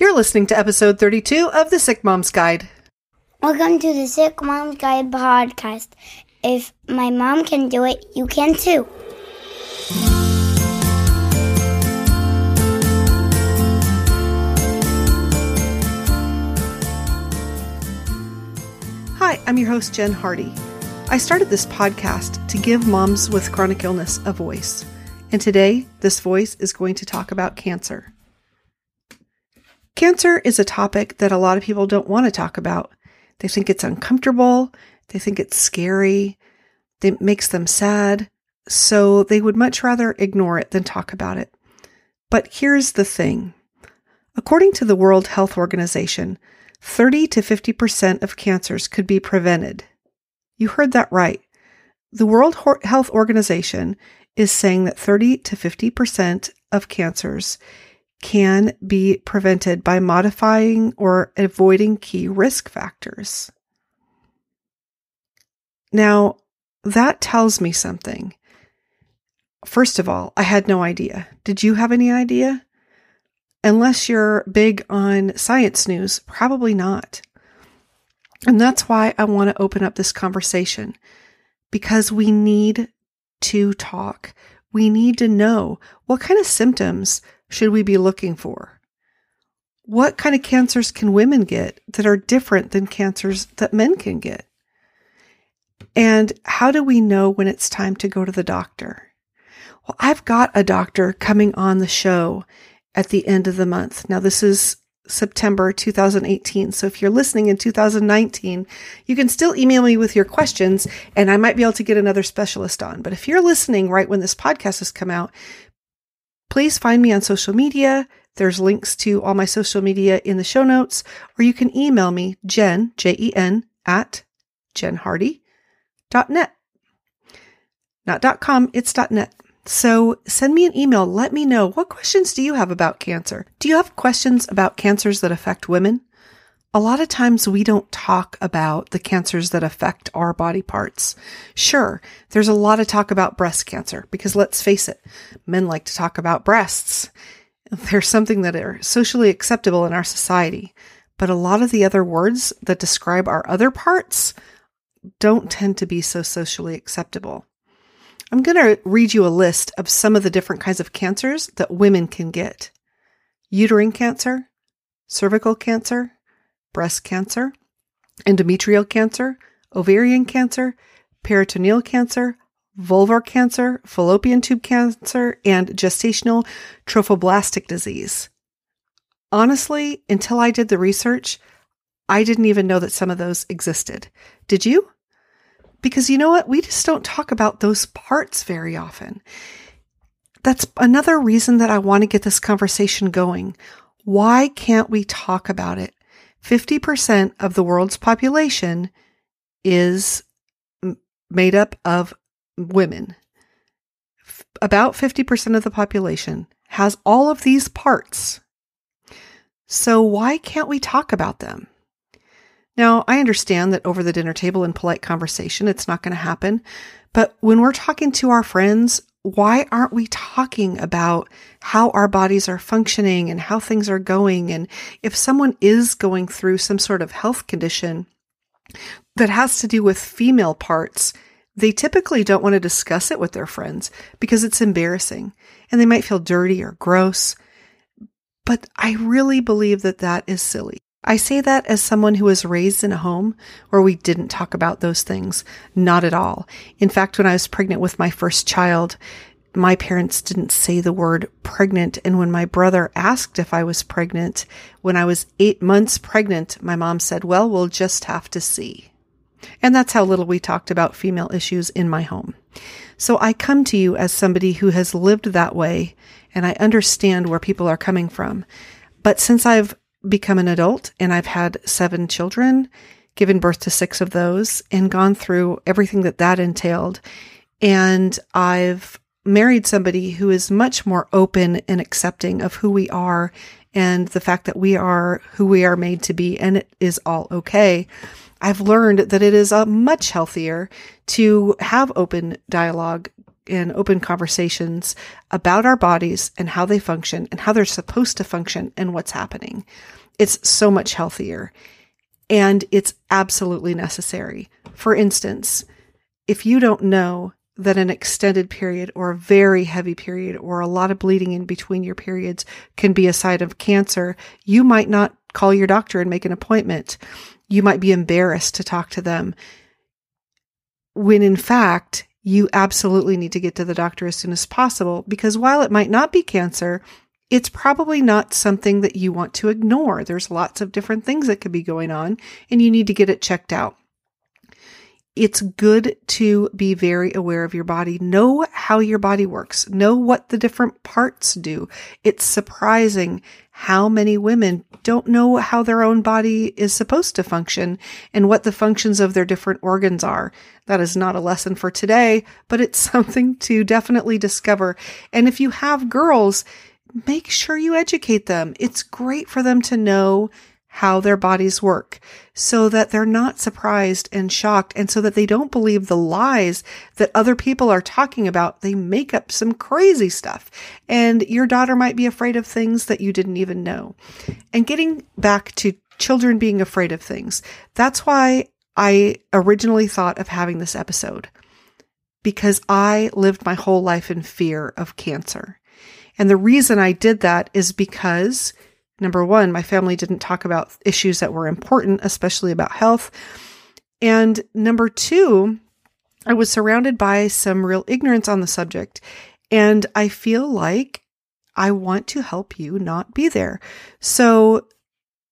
You're listening to episode 32 of The Sick Mom's Guide. Welcome to the Sick Mom's Guide podcast. If my mom can do it, you can too. Hi, I'm your host, Jen Hardy. I started this podcast to give moms with chronic illness a voice. And today, this voice is going to talk about cancer. Cancer is a topic that a lot of people don't want to talk about. They think it's uncomfortable, they think it's scary, it makes them sad, so they would much rather ignore it than talk about it. But here's the thing according to the World Health Organization, 30 to 50% of cancers could be prevented. You heard that right. The World Health Organization is saying that 30 to 50% of cancers can be prevented by modifying or avoiding key risk factors. Now, that tells me something. First of all, I had no idea. Did you have any idea? Unless you're big on science news, probably not. And that's why I want to open up this conversation because we need to talk. We need to know what kind of symptoms should we be looking for? What kind of cancers can women get that are different than cancers that men can get? And how do we know when it's time to go to the doctor? Well, I've got a doctor coming on the show at the end of the month. Now, this is September 2018. So if you're listening in 2019, you can still email me with your questions and I might be able to get another specialist on. But if you're listening right when this podcast has come out, please find me on social media. There's links to all my social media in the show notes, or you can email me, Jen, J E N, at jenhardy.net. Not .com, it's .net. So send me an email. Let me know what questions do you have about cancer? Do you have questions about cancers that affect women? A lot of times we don't talk about the cancers that affect our body parts. Sure, there's a lot of talk about breast cancer because let's face it, men like to talk about breasts. They're something that are socially acceptable in our society. But a lot of the other words that describe our other parts don't tend to be so socially acceptable. I'm going to read you a list of some of the different kinds of cancers that women can get uterine cancer, cervical cancer, breast cancer, endometrial cancer, ovarian cancer, peritoneal cancer, vulvar cancer, fallopian tube cancer, and gestational trophoblastic disease. Honestly, until I did the research, I didn't even know that some of those existed. Did you? Because you know what? We just don't talk about those parts very often. That's another reason that I want to get this conversation going. Why can't we talk about it? 50% of the world's population is made up of women. About 50% of the population has all of these parts. So why can't we talk about them? Now, I understand that over the dinner table in polite conversation, it's not going to happen. But when we're talking to our friends, why aren't we talking about how our bodies are functioning and how things are going? And if someone is going through some sort of health condition that has to do with female parts, they typically don't want to discuss it with their friends because it's embarrassing and they might feel dirty or gross. But I really believe that that is silly. I say that as someone who was raised in a home where we didn't talk about those things. Not at all. In fact, when I was pregnant with my first child, my parents didn't say the word pregnant. And when my brother asked if I was pregnant, when I was eight months pregnant, my mom said, well, we'll just have to see. And that's how little we talked about female issues in my home. So I come to you as somebody who has lived that way and I understand where people are coming from. But since I've become an adult and I've had seven children, given birth to six of those, and gone through everything that that entailed. And I've married somebody who is much more open and accepting of who we are and the fact that we are who we are made to be and it is all okay. I've learned that it is a much healthier to have open dialogue and open conversations about our bodies and how they function and how they're supposed to function and what's happening. It's so much healthier and it's absolutely necessary. For instance, if you don't know that an extended period or a very heavy period or a lot of bleeding in between your periods can be a sign of cancer, you might not call your doctor and make an appointment. You might be embarrassed to talk to them. When in fact, you absolutely need to get to the doctor as soon as possible because while it might not be cancer, it's probably not something that you want to ignore. There's lots of different things that could be going on and you need to get it checked out it's good to be very aware of your body. Know how your body works. Know what the different parts do. It's surprising how many women don't know how their own body is supposed to function and what the functions of their different organs are. That is not a lesson for today, but it's something to definitely discover. And if you have girls, make sure you educate them. It's great for them to know how their bodies work so that they're not surprised and shocked and so that they don't believe the lies that other people are talking about. They make up some crazy stuff and your daughter might be afraid of things that you didn't even know. And getting back to children being afraid of things. That's why I originally thought of having this episode because I lived my whole life in fear of cancer. And the reason I did that is because Number one, my family didn't talk about issues that were important, especially about health. And number two, I was surrounded by some real ignorance on the subject. And I feel like I want to help you not be there. So,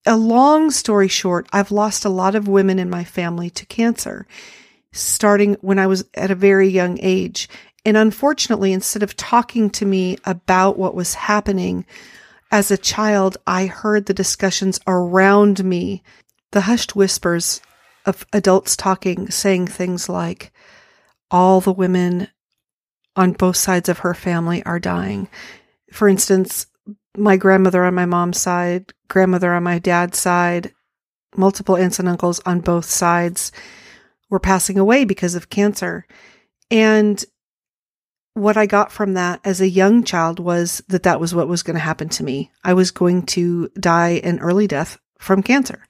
a long story short, I've lost a lot of women in my family to cancer, starting when I was at a very young age. And unfortunately, instead of talking to me about what was happening, as a child, I heard the discussions around me, the hushed whispers of adults talking, saying things like, all the women on both sides of her family are dying. For instance, my grandmother on my mom's side, grandmother on my dad's side, multiple aunts and uncles on both sides were passing away because of cancer. And what I got from that as a young child was that that was what was going to happen to me. I was going to die an early death from cancer.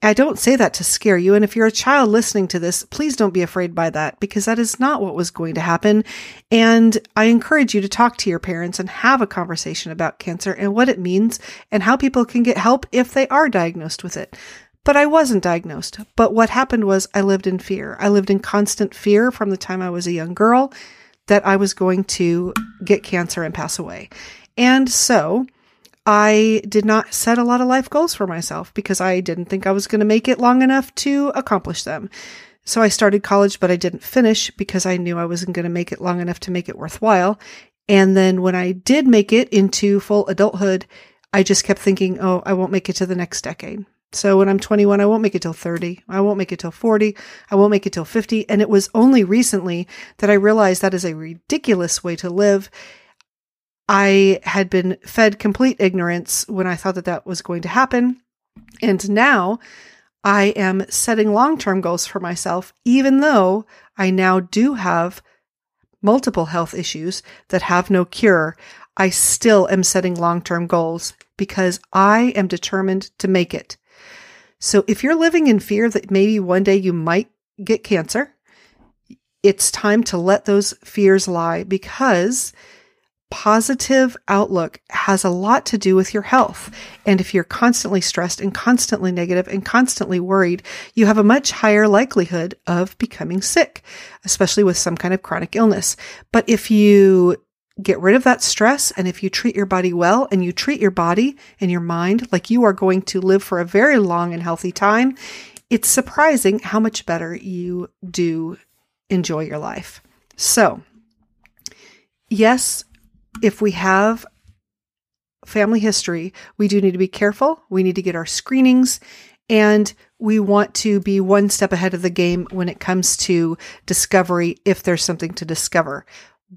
I don't say that to scare you. And if you're a child listening to this, please don't be afraid by that because that is not what was going to happen. And I encourage you to talk to your parents and have a conversation about cancer and what it means and how people can get help if they are diagnosed with it. But I wasn't diagnosed. But what happened was I lived in fear. I lived in constant fear from the time I was a young girl that I was going to get cancer and pass away. And so I did not set a lot of life goals for myself because I didn't think I was going to make it long enough to accomplish them. So I started college, but I didn't finish because I knew I wasn't going to make it long enough to make it worthwhile. And then when I did make it into full adulthood, I just kept thinking, oh, I won't make it to the next decade. So when I'm 21, I won't make it till 30. I won't make it till 40. I won't make it till 50. And it was only recently that I realized that is a ridiculous way to live. I had been fed complete ignorance when I thought that that was going to happen. And now I am setting long term goals for myself, even though I now do have multiple health issues that have no cure. I still am setting long term goals because I am determined to make it. So if you're living in fear that maybe one day you might get cancer, it's time to let those fears lie because positive outlook has a lot to do with your health. And if you're constantly stressed and constantly negative and constantly worried, you have a much higher likelihood of becoming sick, especially with some kind of chronic illness. But if you get rid of that stress. And if you treat your body well and you treat your body and your mind like you are going to live for a very long and healthy time, it's surprising how much better you do enjoy your life. So, yes, if we have family history, we do need to be careful. We need to get our screenings and we want to be one step ahead of the game when it comes to discovery if there's something to discover.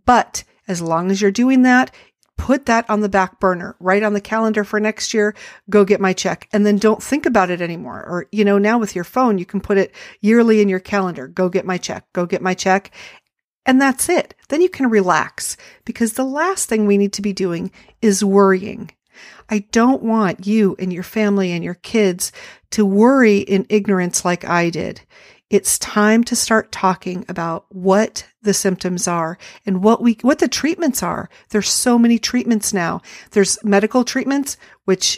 But as long as you're doing that, put that on the back burner, right on the calendar for next year, go get my check. And then don't think about it anymore. Or, you know, now with your phone, you can put it yearly in your calendar, go get my check, go get my check. And that's it. Then you can relax because the last thing we need to be doing is worrying. I don't want you and your family and your kids to worry in ignorance like I did. It's time to start talking about what the symptoms are and what we, what the treatments are. There's so many treatments now. There's medical treatments, which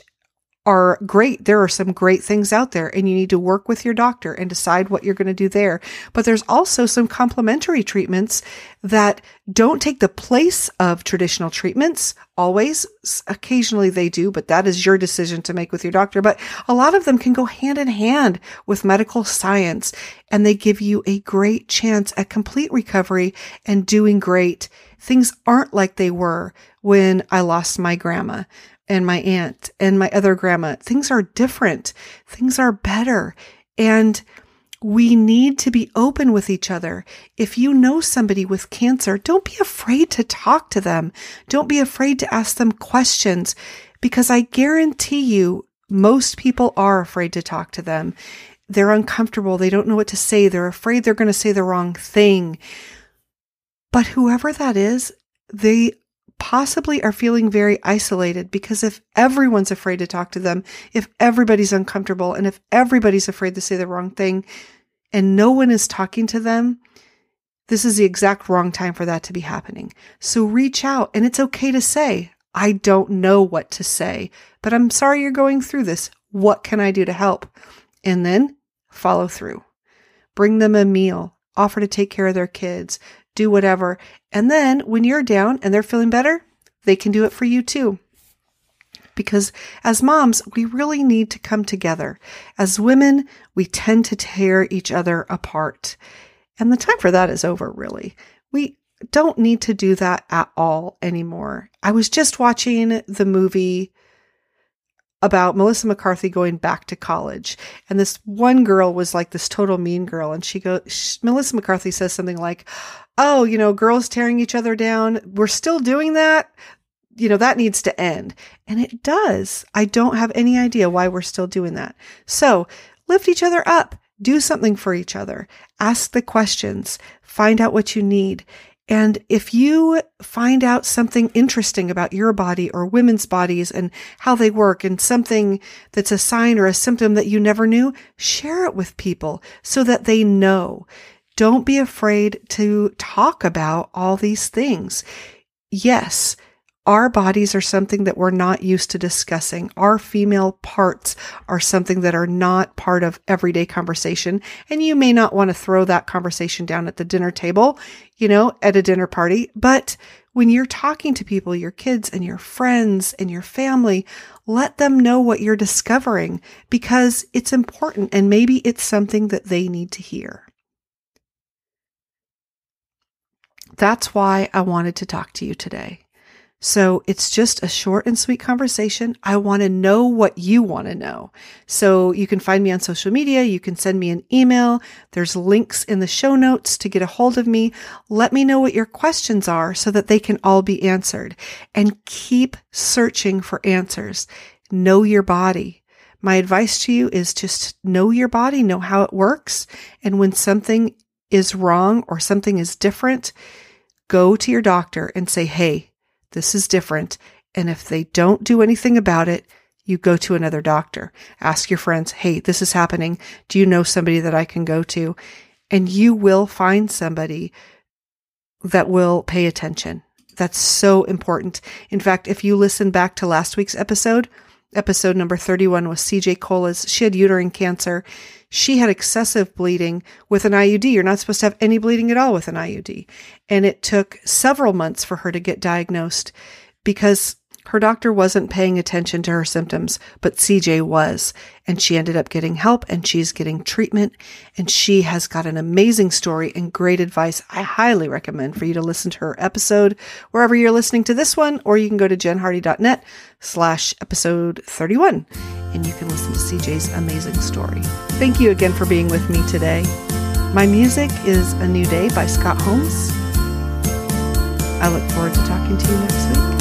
are great. There are some great things out there and you need to work with your doctor and decide what you're going to do there. But there's also some complementary treatments that don't take the place of traditional treatments. Always, occasionally they do, but that is your decision to make with your doctor. But a lot of them can go hand in hand with medical science and they give you a great chance at complete recovery and doing great. Things aren't like they were when I lost my grandma and my aunt and my other grandma. Things are different. Things are better. And we need to be open with each other. If you know somebody with cancer, don't be afraid to talk to them. Don't be afraid to ask them questions because I guarantee you most people are afraid to talk to them. They're uncomfortable. They don't know what to say. They're afraid they're going to say the wrong thing. But whoever that is, they possibly are feeling very isolated because if everyone's afraid to talk to them, if everybody's uncomfortable, and if everybody's afraid to say the wrong thing, and no one is talking to them, this is the exact wrong time for that to be happening. So reach out, and it's okay to say, I don't know what to say, but I'm sorry you're going through this. What can I do to help? And then follow through. Bring them a meal, offer to take care of their kids, do whatever. And then when you're down and they're feeling better, they can do it for you too. Because as moms, we really need to come together. As women, we tend to tear each other apart. And the time for that is over, really. We don't need to do that at all anymore. I was just watching the movie about Melissa McCarthy going back to college. And this one girl was like this total mean girl. And she goes, Melissa McCarthy says something like, Oh, you know, girls tearing each other down. We're still doing that. You know, that needs to end. And it does. I don't have any idea why we're still doing that. So lift each other up. Do something for each other. Ask the questions. Find out what you need. And if you find out something interesting about your body or women's bodies and how they work and something that's a sign or a symptom that you never knew, share it with people so that they know. Don't be afraid to talk about all these things. Yes, our bodies are something that we're not used to discussing. Our female parts are something that are not part of everyday conversation. And you may not want to throw that conversation down at the dinner table, you know, at a dinner party. But when you're talking to people, your kids and your friends and your family, let them know what you're discovering because it's important and maybe it's something that they need to hear. That's why I wanted to talk to you today. So it's just a short and sweet conversation. I want to know what you want to know. So you can find me on social media. You can send me an email. There's links in the show notes to get a hold of me. Let me know what your questions are so that they can all be answered and keep searching for answers. Know your body. My advice to you is just know your body, know how it works. And when something is wrong or something is different, go to your doctor and say, Hey, this is different. And if they don't do anything about it, you go to another doctor. Ask your friends, Hey, this is happening. Do you know somebody that I can go to? And you will find somebody that will pay attention. That's so important. In fact, if you listen back to last week's episode, episode number 31 was CJ Cola's, she had uterine cancer. She had excessive bleeding with an IUD. You're not supposed to have any bleeding at all with an IUD. And it took several months for her to get diagnosed because her doctor wasn't paying attention to her symptoms, but CJ was. And she ended up getting help and she's getting treatment. And she has got an amazing story and great advice. I highly recommend for you to listen to her episode wherever you're listening to this one, or you can go to jenhardy.net slash episode 31 and you can listen to CJ's amazing story. Thank you again for being with me today. My music is A New Day by Scott Holmes. I look forward to talking to you next week.